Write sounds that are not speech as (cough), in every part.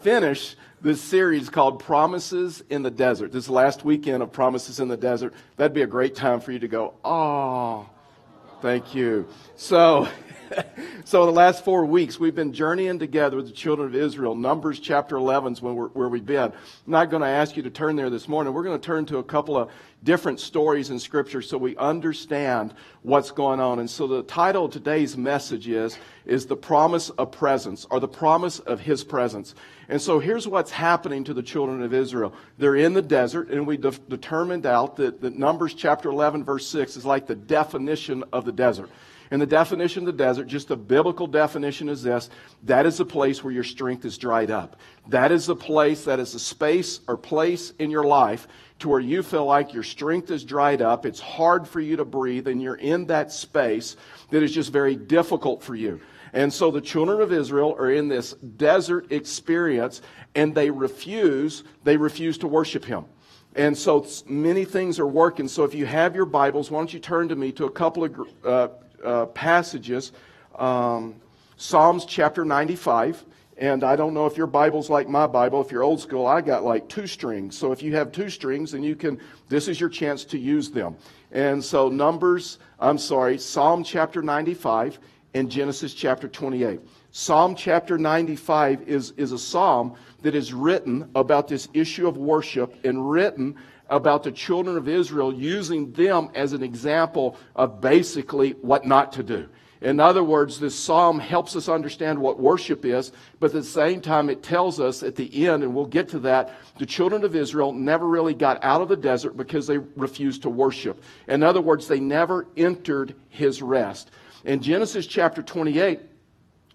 finish this series called Promises in the Desert. This last weekend of Promises in the Desert. That'd be a great time for you to go, oh, thank you. So, (laughs) so the last four weeks we've been journeying together with the children of Israel. Numbers chapter 11 is where, where we've been. I'm not going to ask you to turn there this morning. We're going to turn to a couple of different stories in Scripture so we understand what's going on. And so the title of today's message is, is the promise of presence, or the promise of His presence. And so here's what's happening to the children of Israel. They're in the desert, and we de- determined out that, that Numbers chapter 11, verse 6 is like the definition of the desert. And the definition of the desert, just a biblical definition is this that is a place where your strength is dried up. That is a place, that is a space or place in your life to where you feel like your strength is dried up. It's hard for you to breathe, and you're in that space that is just very difficult for you. And so the children of Israel are in this desert experience, and they refuse, they refuse to worship him. And so many things are working. So if you have your Bibles, why don't you turn to me to a couple of uh, uh, passages. Um, Psalms chapter 95. And I don't know if your Bible's like my Bible. If you're old school, I got like two strings. So if you have two strings, then you can, this is your chance to use them. And so Numbers, I'm sorry, Psalm chapter 95 and Genesis chapter 28. Psalm chapter 95 is, is a psalm that is written about this issue of worship and written about the children of Israel using them as an example of basically what not to do. In other words, this psalm helps us understand what worship is, but at the same time, it tells us at the end, and we'll get to that, the children of Israel never really got out of the desert because they refused to worship. In other words, they never entered his rest. In Genesis chapter 28,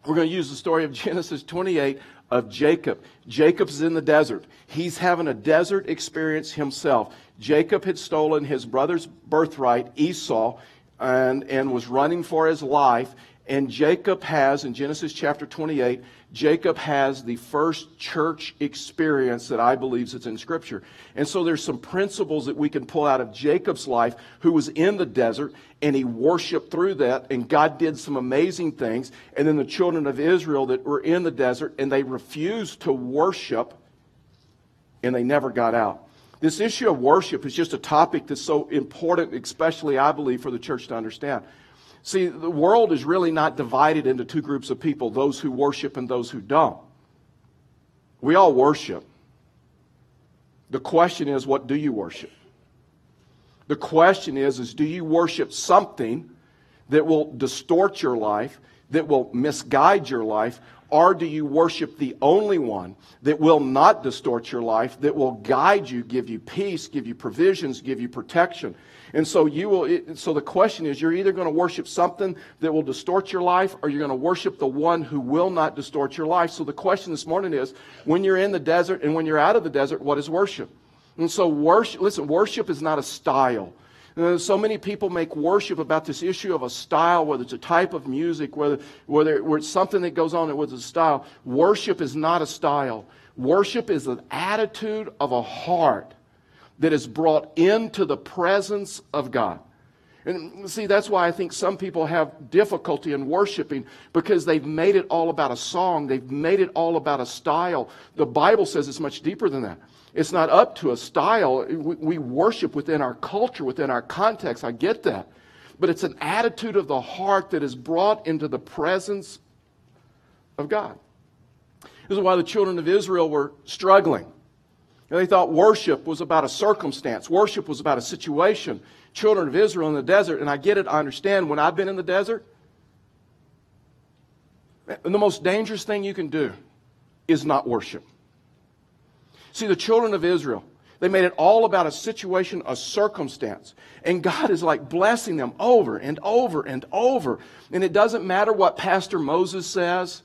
we're going to use the story of (laughs) Genesis 28 of Jacob. Jacob's in the desert. He's having a desert experience himself. Jacob had stolen his brother's birthright, Esau, and, and was running for his life. And Jacob has, in Genesis chapter 28, Jacob has the first church experience that I believe is in Scripture. And so there's some principles that we can pull out of Jacob's life, who was in the desert, and he worshiped through that, and God did some amazing things. And then the children of Israel that were in the desert, and they refused to worship, and they never got out. This issue of worship is just a topic that's so important, especially, I believe, for the church to understand. See, the world is really not divided into two groups of people those who worship and those who don't. We all worship. The question is, what do you worship? The question is, is do you worship something that will distort your life, that will misguide your life, or do you worship the only one that will not distort your life, that will guide you, give you peace, give you provisions, give you protection? And so you will so the question is you're either going to worship something that will distort your life or you're going to worship the one who will not distort your life. So the question this morning is when you're in the desert and when you're out of the desert, what is worship? And so worship listen, worship is not a style. Uh, so many people make worship about this issue of a style, whether it's a type of music, whether, whether, it's something that goes on with a style. Worship is not a style. Worship is an attitude of a heart that is brought into the presence of God. And see, that's why I think some people have difficulty in worshiping because they've made it all about a song. They've made it all about a style. The Bible says it's much deeper than that. It's not up to a style. We, worship within our culture, within our context. I get that. But it's an attitude of the heart that is brought into the presence of God. This is why the children of Israel were struggling. they thought worship was about a circumstance, worship was about a situation. Children of Israel in the desert, and I get it, I understand. When I've been in the desert, the most dangerous thing you can do is not worship. See, the children of Israel, they made it all about a situation, a circumstance. And God is like blessing them over and over and over. And it doesn't matter what Pastor Moses says,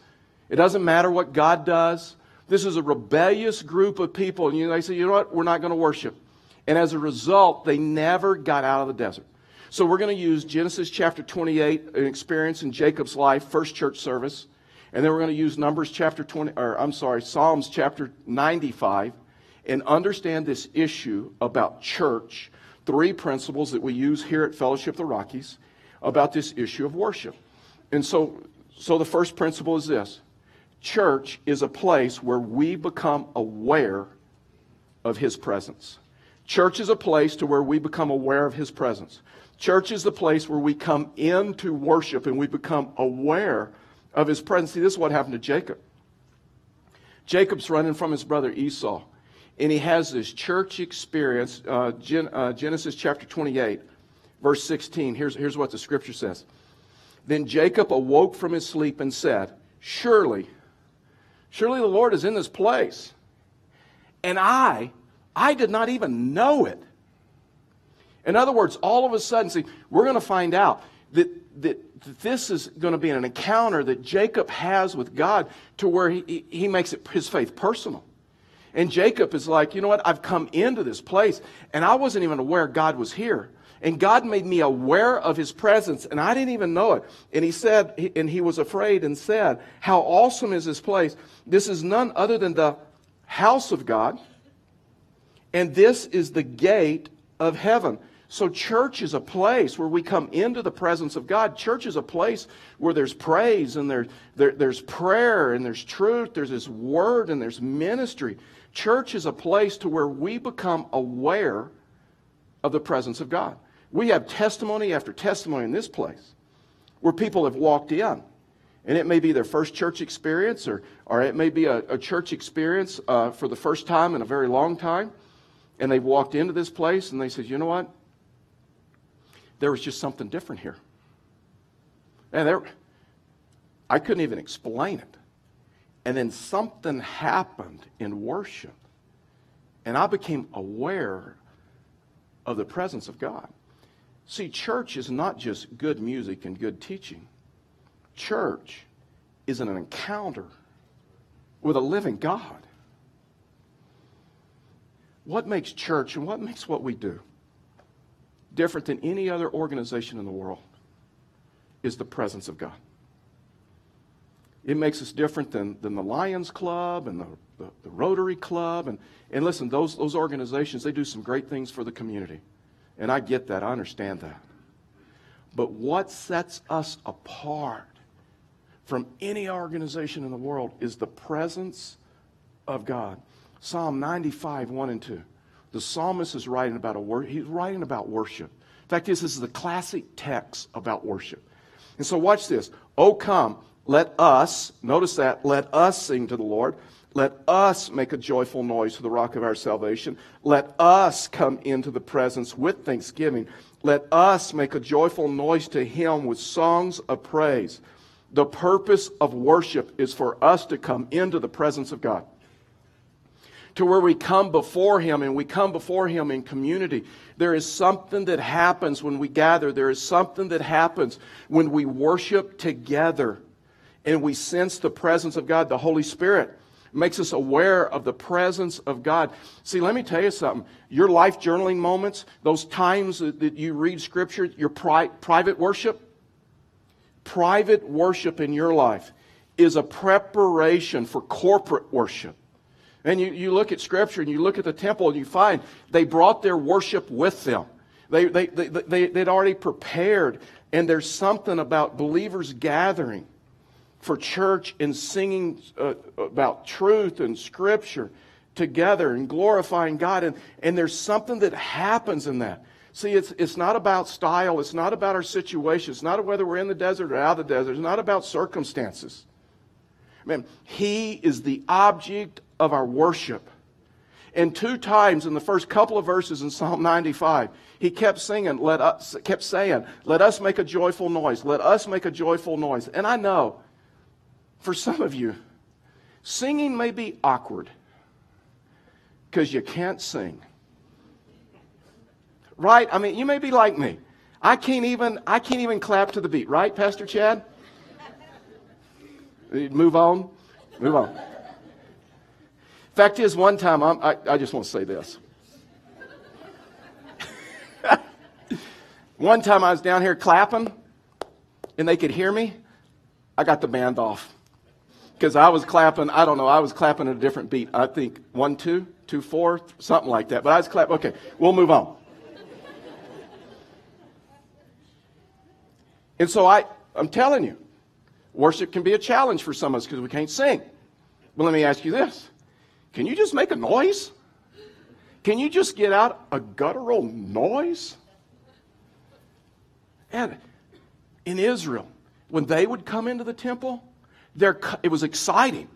it doesn't matter what God does. This is a rebellious group of people. And you know, they say, you know what? We're not going to worship. And as a result, they never got out of the desert. So we're going to use Genesis chapter 28, an experience in Jacob's life, first church service. And then we're going to use Numbers chapter 20, or I'm sorry, Psalms chapter 95, and understand this issue about church. Three principles that we use here at Fellowship the Rockies about this issue of worship. And so, so the first principle is this church is a place where we become aware of his presence. Church is a place to where we become aware of his presence. Church is the place where we come into worship and we become aware of his presence. See, this is what happened to Jacob. Jacob's running from his brother Esau, and he has this church experience. Uh, Gen, uh, Genesis chapter 28, verse 16. Here's, here's what the scripture says. Then Jacob awoke from his sleep and said, Surely, surely the Lord is in this place. And I, I did not even know it. In other words, all of a sudden, see, we're going to find out that, that this is going to be an encounter that Jacob has with God to where he, he makes it his faith personal. And Jacob is like, you know what? I've come into this place and I wasn't even aware God was here. And God made me aware of his presence and I didn't even know it. And he said, and he was afraid and said, How awesome is this place? This is none other than the house of God. And this is the gate of heaven. So, church is a place where we come into the presence of God. Church is a place where there's praise and there, there, there's prayer and there's truth, there's His word and there's ministry. Church is a place to where we become aware of the presence of God. We have testimony after testimony in this place where people have walked in. And it may be their first church experience, or, or it may be a, a church experience uh, for the first time in a very long time. And they've walked into this place and they said, you know what? there was just something different here. And there, I couldn't even explain it. And then something happened in worship. And I became aware of the presence of God. See, church is not just good music and good teaching. Church is an encounter with a living God. What makes church and what makes what we do different than any other organization in the world is the presence of God. It makes us different than, than the Lions Club and the, the, the, Rotary Club. And, and listen, those, those organizations, they do some great things for the community. And I get that, I understand that. But what sets us apart from any organization in the world is the presence of God. Psalm 95, 1 and 2. The psalmist is writing about a word, he's writing about worship. In fact, this is the classic text about worship. And so watch this. Oh come, let us, notice that, let us sing to the Lord. Let us make a joyful noise to the rock of our salvation. Let us come into the presence with thanksgiving. Let us make a joyful noise to him with songs of praise. The purpose of worship is for us to come into the presence of God to where we come before Him and we come before Him in community. There is something that happens when we gather. There is something that happens when we worship together and we sense the presence of God, the Holy Spirit. makes us aware of the presence of God. See, let me tell you something. Your life journaling moments, those times that you read Scripture, your pri- private worship, private worship in your life is a preparation for corporate worship. And you, you look at Scripture and you look at the temple and you find they brought their worship with them. They, they, they, they, they'd already prepared. And there's something about believers gathering for church and singing uh, about truth and Scripture together and glorifying God. And, and there's something that happens in that. See, it's, it's not about style. It's not about our situation. It's not whether we're in the desert or out of the desert. It's not about circumstances. Man, He is the object of our worship. And two times in the first couple of verses in Psalm 95, he kept singing, let us, kept saying, let us make a joyful noise. Let us make a joyful noise. And I know for some of you, singing may be awkward because you can't sing. Right? I mean, you may be like me. I can't even, I can't even clap to the beat, right, Pastor Chad? Move on. Move on. Fact is, one time, I'm, I, I just want to say this. (laughs) one time I was down here clapping, and they could hear me. I got the band off because I was clapping. I don't know. I was clapping at a different beat. I think one, two, two, four, something like that. But I was clapping. Okay, we'll move on. And so I, I'm telling you, worship can be a challenge for some of us because we can't sing. Well, let me ask you this can you just make a noise? Can you just get out a guttural noise? And in Israel, when they would come into the temple, it was exciting.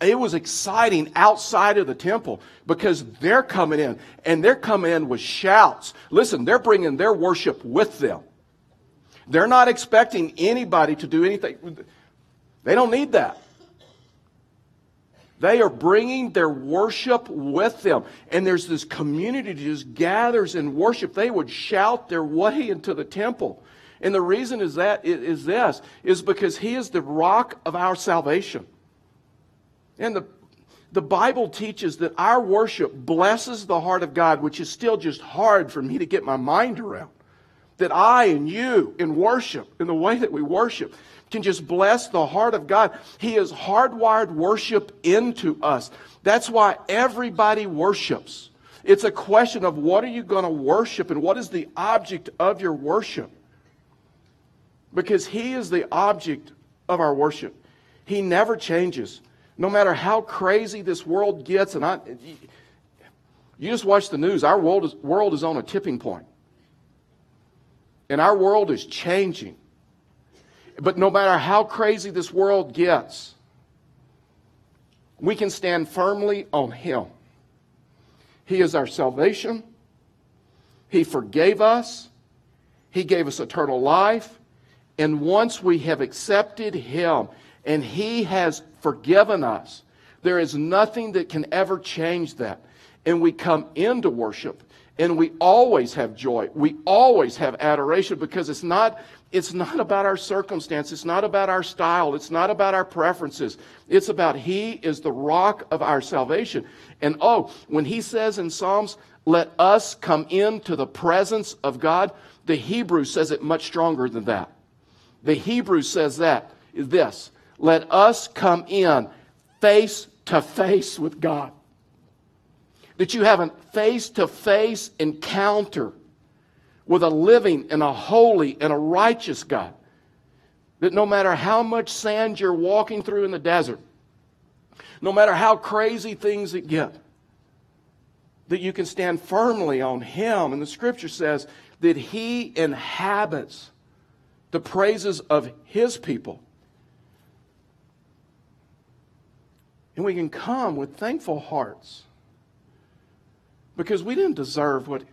It was exciting outside of the temple because they're coming in and they're coming in with shouts. Listen, they're bringing their worship with them. They're not expecting anybody to do anything. They don't need that. They are bringing their worship with them. And there's this community that just gathers and worship. They would shout their way into the temple. And the reason is that is this is because he is the rock of our salvation. And the the Bible teaches that our worship blesses the heart of God, which is still just hard for me to get my mind around. That I and you in worship, in the way that we worship, can just bless the heart of God. He has hardwired worship into us. That's why everybody worships. It's a question of what are you going to worship and what is the object of your worship? Because He is the object of our worship. He never changes. No matter how crazy this world gets, and I, you just watch the news, our world is, world is on a tipping point. And our world is changing. But no matter how crazy this world gets, we can stand firmly on Him. He is our salvation. He forgave us. He gave us eternal life. And once we have accepted Him and He has forgiven us, there is nothing that can ever change that. And we come into worship and we always have joy. We always have adoration because it's not it's not about our circumstance. It's not about our style. It's not about our preferences. It's about He is the rock of our salvation. And oh, when He says in Psalms, let us come into the presence of God, the Hebrew says it much stronger than that. The Hebrew says that is this let us come in face to face with God. That you have a face to face encounter with a living and a holy and a righteous God. That no matter how much sand you're walking through in the desert, no matter how crazy things get, that you can stand firmly on Him. And the scripture says that He inhabits the praises of His people. And we can come with thankful hearts because we didn't deserve what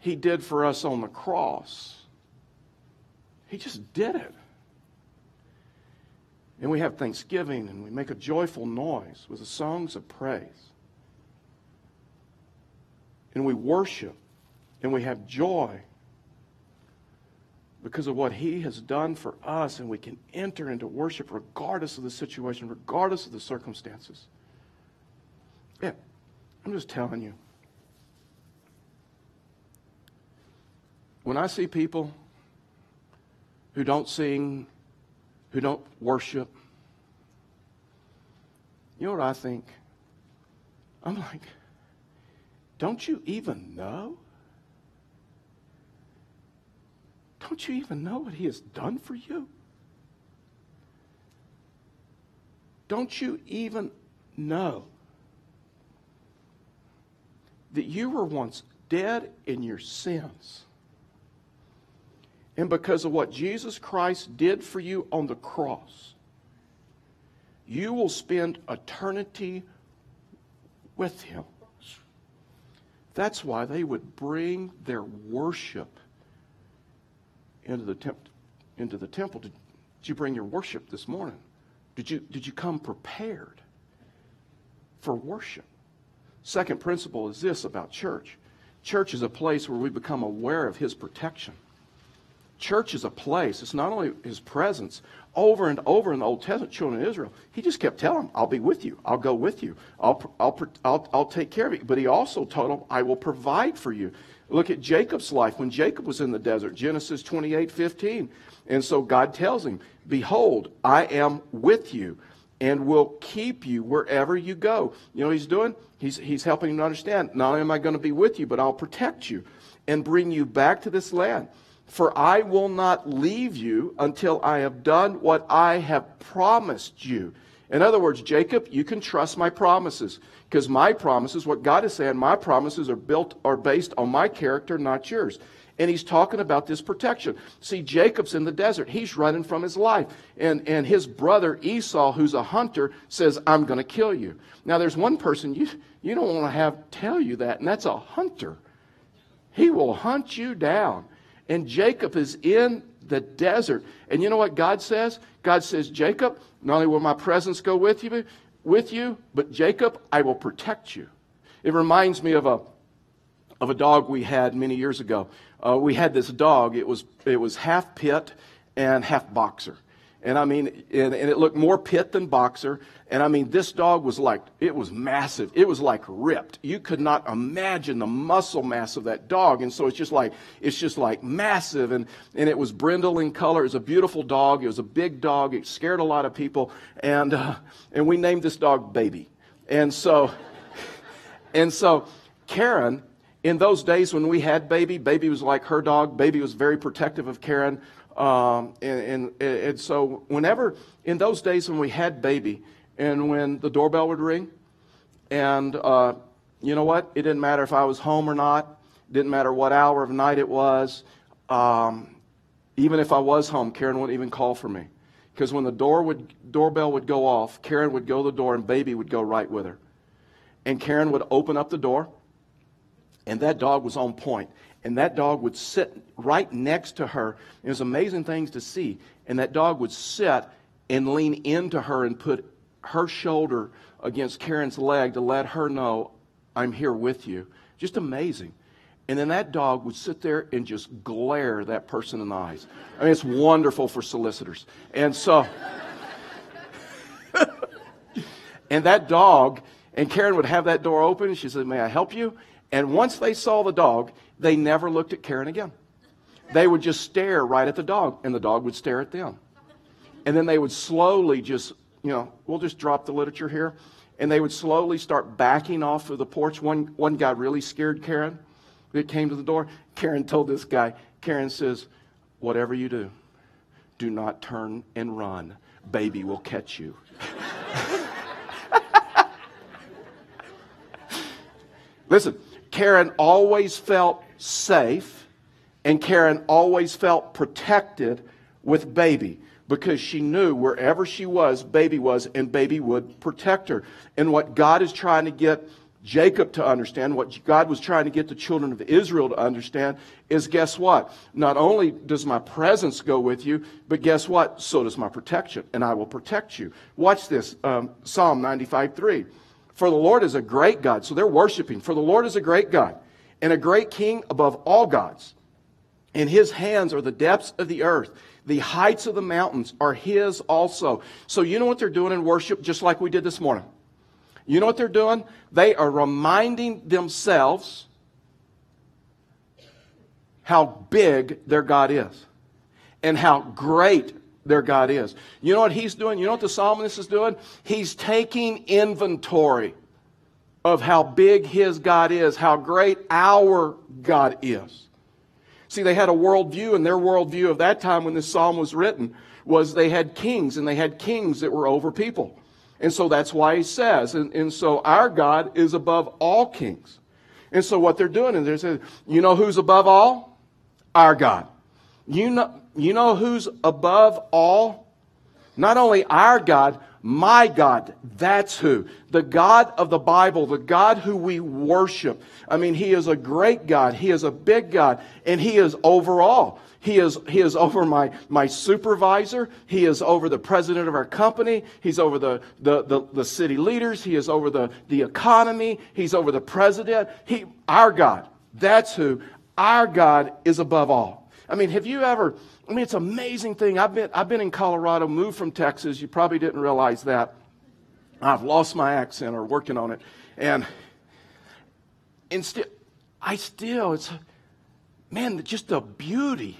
he did for us on the cross. He just did it. And we have thanksgiving and we make a joyful noise with the songs of praise. And we worship and we have joy because of what he has done for us, and we can enter into worship regardless of the situation, regardless of the circumstances. I'm just telling you. When I see people who don't sing, who don't worship, you know what I think? I'm like, don't you even know? Don't you even know what he has done for you? Don't you even know that you were once dead in your sins? And because of what Jesus Christ did for you on the cross, you will spend eternity with him. That's why they would bring their worship into the, temp- into the temple. Did, did you bring your worship this morning? Did you, did you come prepared for worship? Second principle is this about church church is a place where we become aware of his protection. Church is a place. It's not only his presence. Over and over in the Old Testament, children of Israel, he just kept telling them, I'll be with you. I'll go with you. I'll, I'll, I'll, I'll take care of you. But he also told them, I will provide for you. Look at Jacob's life when Jacob was in the desert, Genesis 28 15. And so God tells him, Behold, I am with you and will keep you wherever you go. You know he's doing? He's, he's helping him to understand not only am I going to be with you, but I'll protect you and bring you back to this land. For I will not leave you until I have done what I have promised you. In other words, Jacob, you can trust my promises because my promises, what God is saying, my promises are built are based on my character, not yours. And he's talking about this protection. See, Jacob's in the desert. He's running from his life. And, and his brother Esau, who's a hunter, says, I'm going to kill you. Now, there's one person you, you don't want to have tell you that, and that's a hunter. He will hunt you down. And Jacob is in the desert. And you know what God says? God says, Jacob, not only will my presence go with you, with you, but Jacob, I will protect you. It reminds me of a of a dog we had many years ago. Uh, we had this dog. It was it was half pit and half boxer. And I mean, and, and, it looked more pit than boxer. And I mean, this dog was like, it was massive. It was like ripped. You could not imagine the muscle mass of that dog. And so it's just like, it's just like massive. And, and it was brindle in color. It was a beautiful dog. It was a big dog. It scared a lot of people. And, uh, and we named this dog Baby. And so, (laughs) and so Karen, in those days when we had Baby, Baby was like her dog. Baby was very protective of Karen. Um, and, and, and so, whenever, in those days when we had baby, and when the doorbell would ring, and uh, you know what? It didn't matter if I was home or not, it didn't matter what hour of night it was. Um, even if I was home, Karen wouldn't even call for me. Because when the door would, doorbell would go off, Karen would go to the door and baby would go right with her. And Karen would open up the door, and that dog was on point and that dog would sit right next to her. It was amazing things to see. And that dog would sit and lean into her and put her shoulder against Karen's leg to let her know, I'm here with you. Just amazing. And then that dog would sit there and just glare that person in the eyes. I mean, it's wonderful for solicitors. And so, (laughs) and that dog, and Karen would have that door open. She said, May I help you? And once they saw the dog, they never looked at Karen again. They would just stare right at the dog, and the dog would stare at them. And then they would slowly just, you know, we'll just drop the literature here. And they would slowly start backing off of the porch. One, one guy really scared Karen. It came to the door. Karen told this guy, Karen says, Whatever you do, do not turn and run. Baby will catch you. (laughs) Listen, Karen always felt safe and Karen always felt protected with baby because she knew wherever she was, baby was, and baby would protect her. And what God is trying to get Jacob to understand, what God was trying to get the children of Israel to understand, is guess what? Not only does my presence go with you, but guess what? So does my protection, and I will protect you. Watch this um, Psalm 95 3. For the Lord is a great God. So they're worshiping. For the Lord is a great God and a great king above all gods. In his hands are the depths of the earth. The heights of the mountains are his also. So you know what they're doing in worship, just like we did this morning? You know what they're doing? They are reminding themselves how big their God is and how great their God is. You know what he's doing? You know what the psalmist is doing? He's taking inventory of how big his God is, how great our God is. See, they had a worldview, and their worldview of that time when this psalm was written was they had kings, and they had kings that were over people. And so that's why he says, and, and so our God is above all kings. And so what they're doing is they're saying, you know who's above all? Our God. You know, you know who's above all? Not only our God, my God. That's who. The God of the Bible, the God who we worship. I mean, He is a great God. He is a big God, and He is over all. He is, he is over my, my supervisor. He is over the president of our company. He's over the, the, the, the city leaders. He is over the, the economy. He's over the president. He, our God. That's who. Our God is above all. I mean, have you ever, I mean, it's an amazing thing. I've been, I've been in Colorado, moved from Texas. You probably didn't realize that. I've lost my accent or working on it. And, and still, I still, it's, man, just the beauty,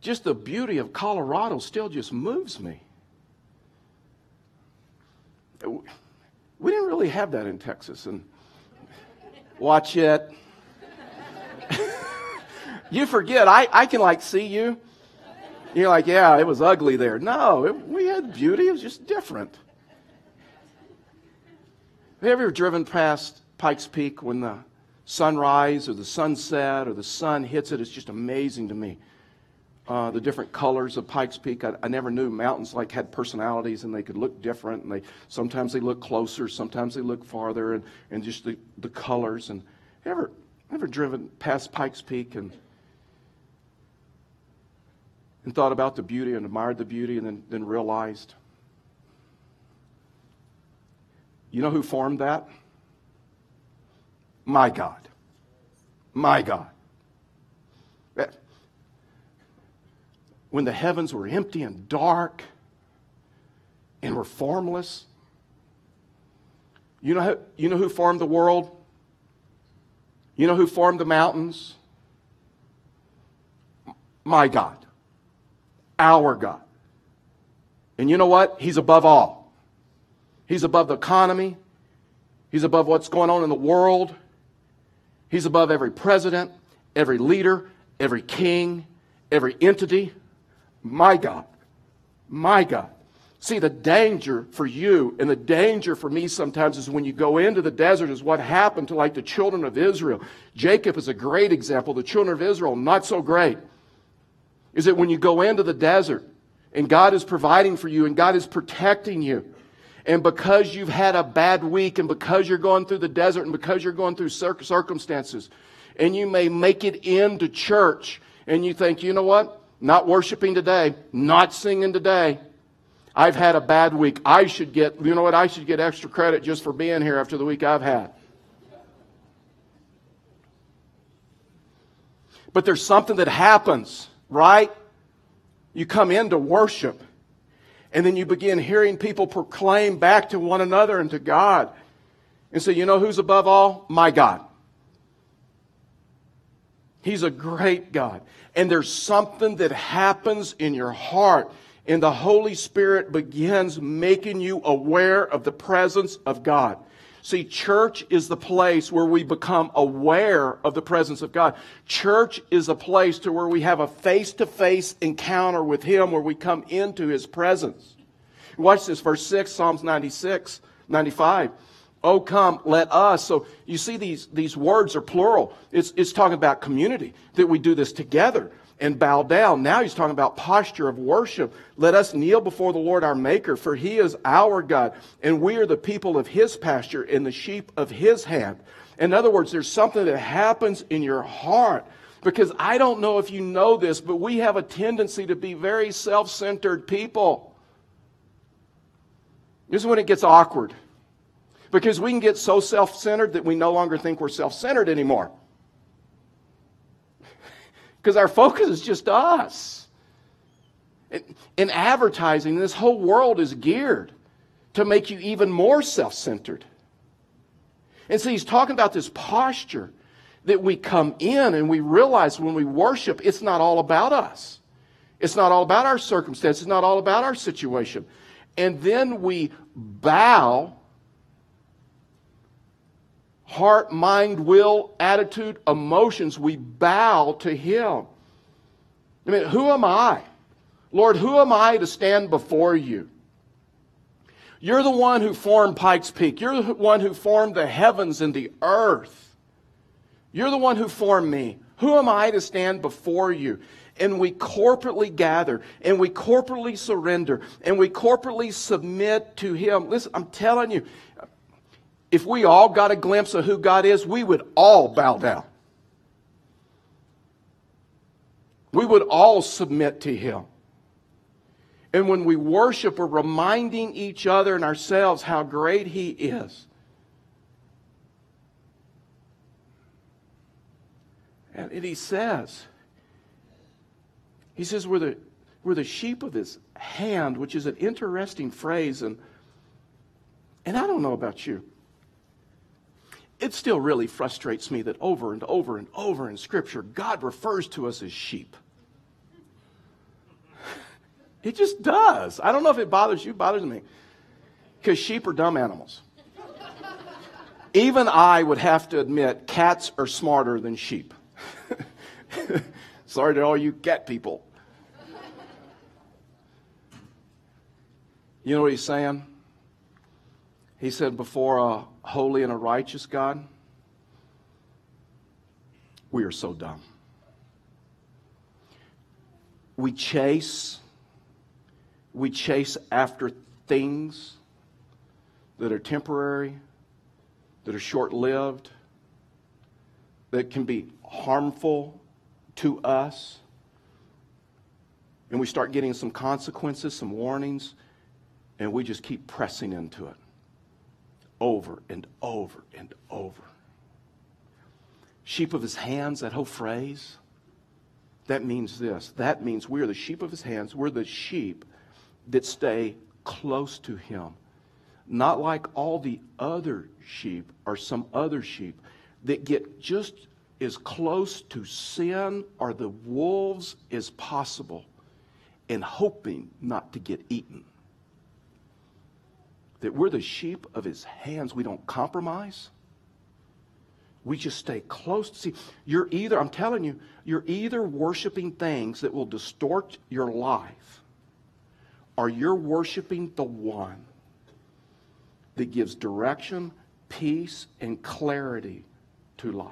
just the beauty of Colorado still just moves me. We didn't really have that in Texas. And watch it. You forget, I, I can like see you. You're like, yeah, it was ugly there. No, it, we had beauty, it was just different. Have you ever driven past Pikes Peak when the sunrise or the sunset or the sun hits it? It's just amazing to me. Uh, the different colors of Pikes Peak. I, I, never knew mountains like had personalities and they could look different. And they sometimes they look closer, sometimes they look farther, and, and just the, the colors. And ever ever driven past Pikes Peak and and thought about the beauty and admired the beauty and then, then realized, you know who formed that? My God. My God. When the heavens were empty and dark and were formless, you know, you know who formed the world? You know who formed the mountains? My God. Our God. And you know what? He's above all. He's above the economy. He's above what's going on in the world. He's above every president, every leader, every king, every entity. My God. My God. See, the danger for you and the danger for me sometimes is when you go into the desert, is what happened to like the children of Israel. Jacob is a great example. The children of Israel, not so great. Is that when you go into the desert and God is providing for you and God is protecting you, and because you've had a bad week and because you're going through the desert and because you're going through circumstances, and you may make it into church and you think, you know what? Not worshiping today, not singing today I've had a bad week. I should get, you know what? I should get extra credit just for being here after the week I've had. But there's something that happens, right? You come into worship, and then you begin hearing people proclaim back to one another and to God. And say, you know who's above all? My God. He's a great God. And there's something that happens in your heart and the Holy Spirit begins making you aware of the presence of God. See, church is the place where we become aware of the presence of God. Church is a place to where we have a face-to-face encounter with Him, where we come into His presence. Watch this, verse 6, Psalms 96, 95. Oh, come, let us. So you see these, these words are plural. It's, it's talking about community, that we do this together and bow down. Now he's talking about posture of worship. Let us kneel before the Lord our Maker, for he is our God, and we are the people of his pasture and the sheep of his hand. In other words, there's something that happens in your heart. Because I don't know if you know this, but we have a tendency to be very self centered people. This is when it gets awkward. Because we can get so self centered that we no longer think we're self centered anymore because our focus is just us. In advertising, this whole world is geared to make you even more self centered. And so he's talking about this posture that we come in and we realize when we worship, it's not all about us. It's not all about our circumstance. It's not all about our situation. And then we bow heart, mind, will, attitude, emotions, we bow to Him. I mean, who am I? Lord, who am I to stand before you? You're the one who formed Pikes Peak. You're the one who formed the heavens and the earth. You're the one who formed me. Who am I to stand before you? And we corporately gather and we corporately surrender and we corporately submit to Him. Listen, I'm telling you, if we all got a glimpse of who God is, we would all bow down. We would all submit to Him. And when we worship, we're reminding each other and ourselves how great He is. And He says, He says, we're the, we're the sheep of His hand, which is an interesting phrase. And, and I don't know about you it still really frustrates me that over and over and over in Scripture, God refers to us as sheep. (laughs) It just does. I don't know if it bothers you, it bothers me. Because sheep are dumb animals. Even I would have to admit cats are smarter than sheep. (laughs) Sorry to all you cat people. You know what he's saying? He said, Before a holy and a righteous God, we are so dumb. We chase, we chase after things that are temporary, that are short lived, that can be harmful to us. And we start getting some consequences, some warnings, and we just keep pressing into it over and over and over. Sheep of his hands, that whole phrase, that means this. That means we're the sheep of his hands. We're the sheep that stay close to him. Not like all the other sheep or some other sheep that get just as close to sin or the wolves as possible and hoping not to get eaten. That we're the sheep of his hands. We don't compromise. We just stay close. To See, you're either, I'm telling you, you're either worshiping things that will distort your life, or you're worshiping the one that gives direction, peace, and clarity to life.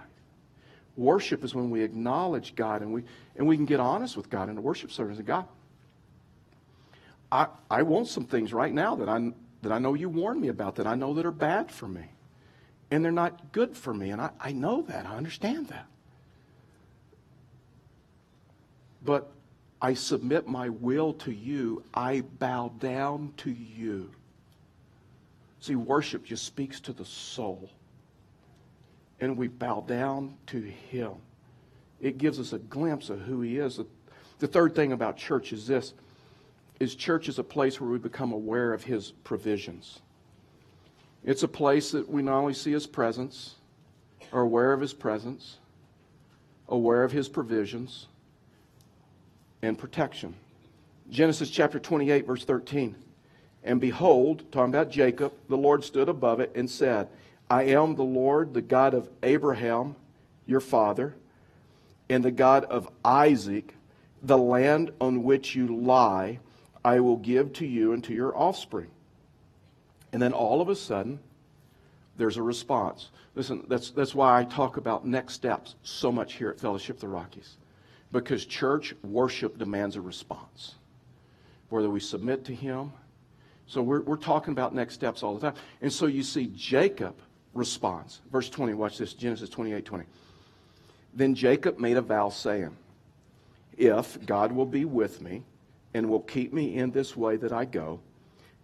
Worship is when we acknowledge God and we, and we can get honest with God in a worship service. And God, I, I want some things right now that I, that I know you warned me about, that I know that are bad for me and they're not good for me. And I, I know that. I understand that. But I submit my will to you. I bow down to you. See, worship just speaks to the soul. And we bow down to him. It gives us a glimpse of who he is. The third thing about church is this is church is a place where we become aware of his provisions. It's a place that we not only see his presence, are aware of his presence, aware of his provisions, and protection. Genesis chapter 28, verse 13. And behold, talking about Jacob, the Lord stood above it and said, I am the Lord, the God of Abraham, your father, and the God of Isaac, the land on which you lie, I will give to you and to your offspring. And then all of a sudden, there's a response. Listen, that's, that's why I talk about next steps so much here at Fellowship of the Rockies. Because church worship demands a response, whether we submit to Him. So we're, we're talking about next steps all the time. And so you see Jacob responds. Verse 20, watch this Genesis 28 20. Then Jacob made a vow saying, If God will be with me and will keep me in this way that I go,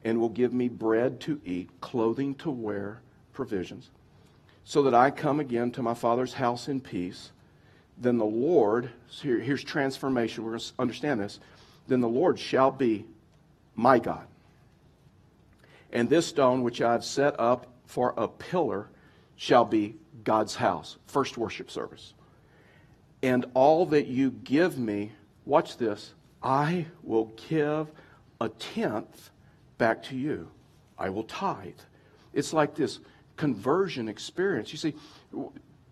and will give me bread to eat, clothing to wear, provisions, so that I come again to my father's house in peace, then the Lord, so here, here's transformation, we're going to understand this, then the Lord shall be my God. And this stone which I've set up for a pillar shall be God's house. First worship service. And all that you give me, watch this, I will give a tenth back to you. I will tithe. It's like this conversion experience. You see,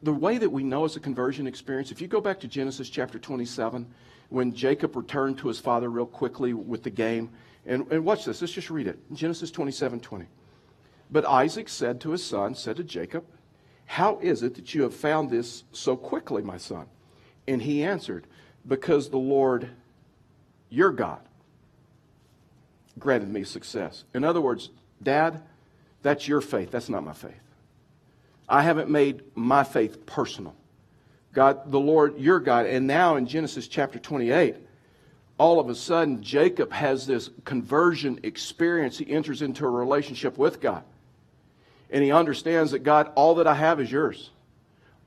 the way that we know it's a conversion experience, if you go back to Genesis chapter 27, when Jacob returned to his father real quickly with the game, and, and watch this, let's just read it. Genesis 27 20. But Isaac said to his son, said to Jacob, How is it that you have found this so quickly, my son? And he answered, Because the Lord, your God, granted me success. In other words, Dad, that's your faith. That's not my faith. I haven't made my faith personal. God, the Lord, your God. And now in Genesis chapter 28, all of a sudden, Jacob has this conversion experience. He enters into a relationship with God. And he understands that, God, all that I have is yours.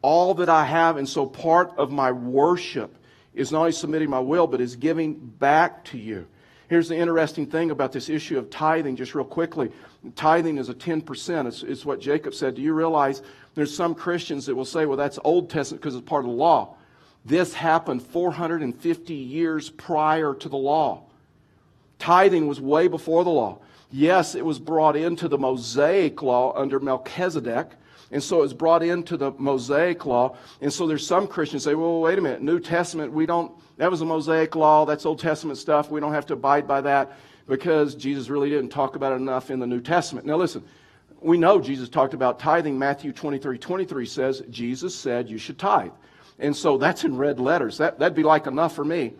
All that I have. And so part of my worship is not only submitting my will, but is giving back to you. Here's the interesting thing about this issue of tithing, just real quickly. Tithing is a 10%. It's, it's what Jacob said. Do you realize there's some Christians that will say, well, that's Old Testament because it's part of the law. This happened 450 years prior to the law. Tithing was way before the law. Yes, it was brought into the Mosaic law under Melchizedek. And so it's brought into the Mosaic law. And so there's some Christians say, well, wait a minute, New Testament, we don't, that was a Mosaic law, that's Old Testament stuff, we don't have to abide by that because Jesus really didn't talk about it enough in the New Testament. Now listen, we know Jesus talked about tithing. Matthew 23 23 says, Jesus said you should tithe. And so that's in red letters. That, that'd be like enough for me.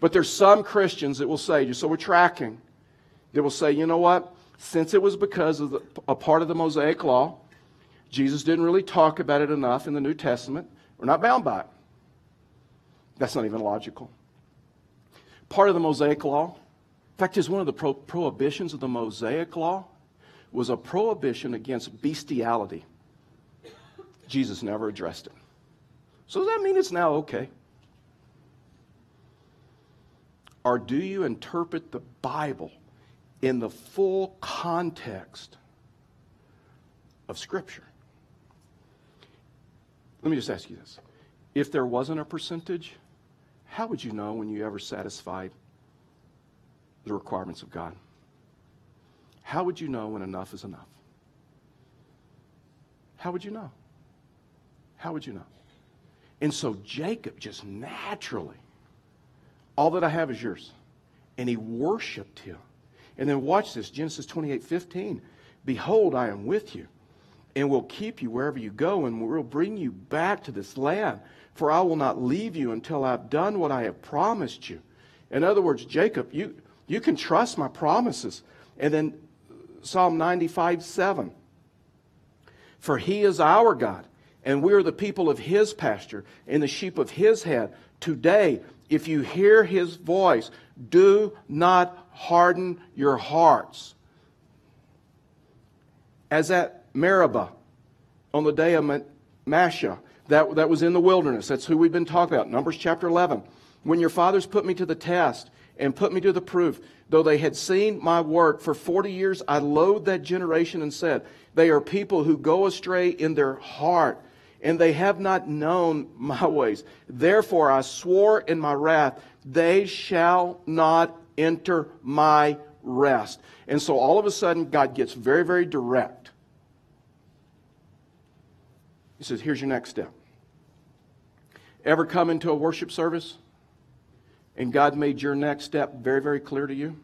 But there's some Christians that will say, just so we're tracking, that will say, you know what? Since it was because of the, a part of the Mosaic law, Jesus didn't really talk about it enough in the New Testament. We're not bound by it. That's not even logical. Part of the Mosaic law in fact, is one of the pro- prohibitions of the Mosaic law was a prohibition against bestiality. Jesus never addressed it. So does that mean it's now okay? Or do you interpret the Bible in the full context of Scripture? Let me just ask you this. If there wasn't a percentage, how would you know when you ever satisfied the requirements of God. How would you know when enough is enough? How would you know? How would you know? And so Jacob just naturally, all that I have is yours. And he worshiped him. And then watch this Genesis 28 15. Behold, I am with you and will keep you wherever you go and will bring you back to this land. For I will not leave you until I've done what I have promised you. In other words, Jacob, you, you can trust my promises. And then Psalm 95 7. For he is our God, and we are the people of his pasture and the sheep of his head. Today, if you hear his voice, do not harden your hearts. As at Meribah on the day of Massah, that, that was in the wilderness. That's who we've been talking about. Numbers chapter 11. When your fathers put me to the test and put me to the proof. Though they had seen my work for 40 years, I loathed that generation and said, They are people who go astray in their heart, and they have not known my ways. Therefore, I swore in my wrath, They shall not enter my rest. And so all of a sudden, God gets very, very direct. He says, Here's your next step. Ever come into a worship service? and God made your next step very, very clear to you,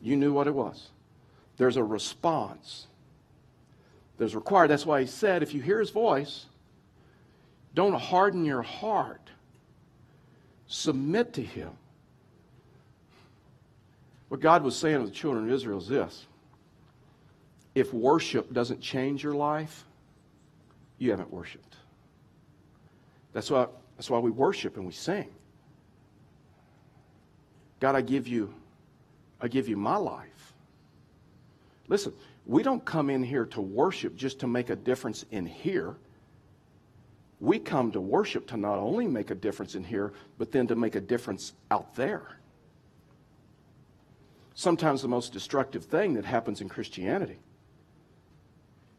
you knew what it was. There's a response. There's required. That's why he said, if you hear his voice, don't harden your heart. Submit to him. What God was saying to the children of Israel is this if worship doesn't change your life, you haven't worshiped. That's why, that's why we worship and we sing. God, I give you, I give you my life. Listen, we don't come in here to worship just to make a difference in here. We come to worship to not only make a difference in here, but then to make a difference out there. Sometimes the most destructive thing that happens in Christianity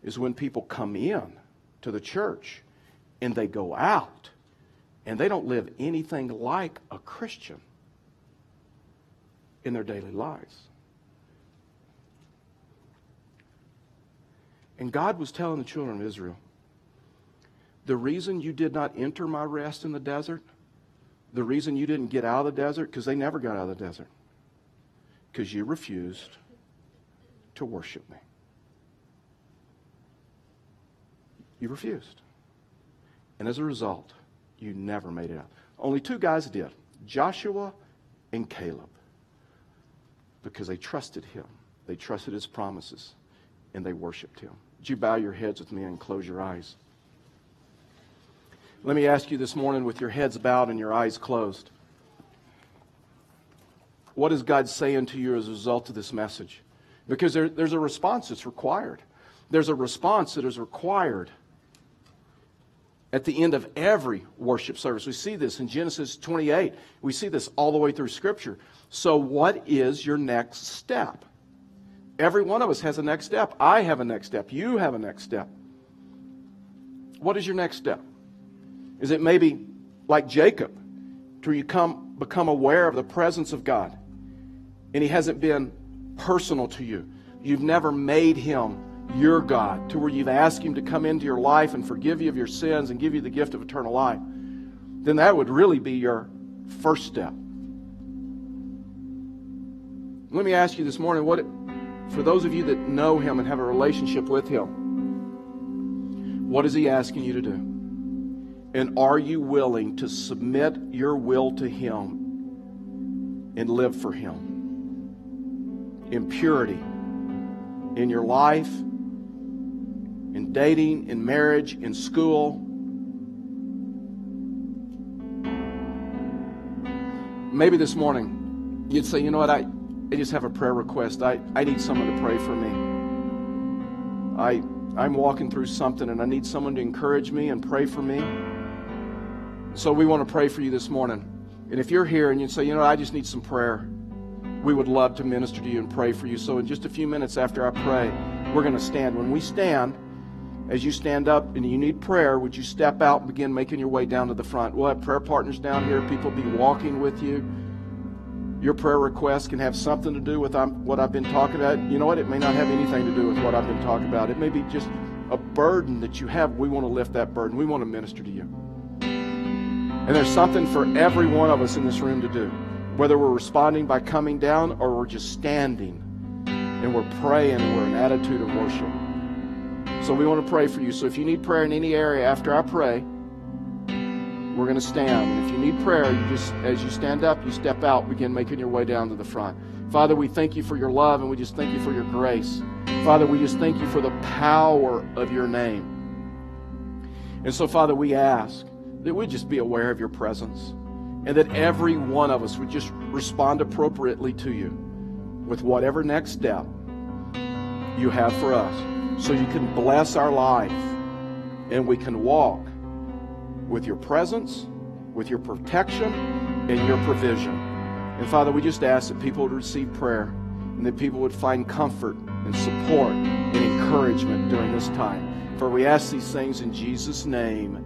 is when people come in to the church and they go out and they don't live anything like a Christian in their daily lives. And God was telling the children of Israel the reason you did not enter my rest in the desert, the reason you didn't get out of the desert, because they never got out of the desert, because you refused to worship me. You refused. And as a result, you never made it out. Only two guys did Joshua and Caleb because they trusted him. They trusted his promises and they worshiped him. Would you bow your heads with me and close your eyes? Let me ask you this morning with your heads bowed and your eyes closed. What is God saying to you as a result of this message? Because there, there's a response that's required. There's a response that is required at the end of every worship service. We see this in Genesis 28. We see this all the way through Scripture. So, what is your next step? Every one of us has a next step. I have a next step. You have a next step. What is your next step? Is it maybe like Jacob, to you come, become aware of the presence of God and He hasn't been personal to you, you've never made Him your God to where you've asked Him to come into your life and forgive you of your sins and give you the gift of eternal life, then that would really be your first step. Let me ask you this morning what, for those of you that know Him and have a relationship with Him, what is He asking you to do? And are you willing to submit your will to Him and live for Him? In purity, in your life, in dating, in marriage, in school. Maybe this morning you'd say, you know what, I, I just have a prayer request. I, I need someone to pray for me. I, I'm walking through something and I need someone to encourage me and pray for me. So we want to pray for you this morning. And if you're here and you say, you know, I just need some prayer, we would love to minister to you and pray for you. So in just a few minutes after I pray, we're going to stand. When we stand, as you stand up and you need prayer, would you step out and begin making your way down to the front? We'll have prayer partners down here. People be walking with you. Your prayer request can have something to do with um, what I've been talking about. You know what? It may not have anything to do with what I've been talking about. It may be just a burden that you have. We want to lift that burden. We want to minister to you. And there's something for every one of us in this room to do. Whether we're responding by coming down or we're just standing and we're praying we're in an attitude of worship. So we want to pray for you. So if you need prayer in any area after I pray, we're going to stand. And if you need prayer, you just as you stand up, you step out, begin making your way down to the front. Father, we thank you for your love and we just thank you for your grace. Father, we just thank you for the power of your name. And so, Father, we ask that we just be aware of your presence and that every one of us would just respond appropriately to you with whatever next step you have for us so you can bless our life and we can walk with your presence, with your protection, and your provision. And Father, we just ask that people would receive prayer and that people would find comfort and support and encouragement during this time. For we ask these things in Jesus' name.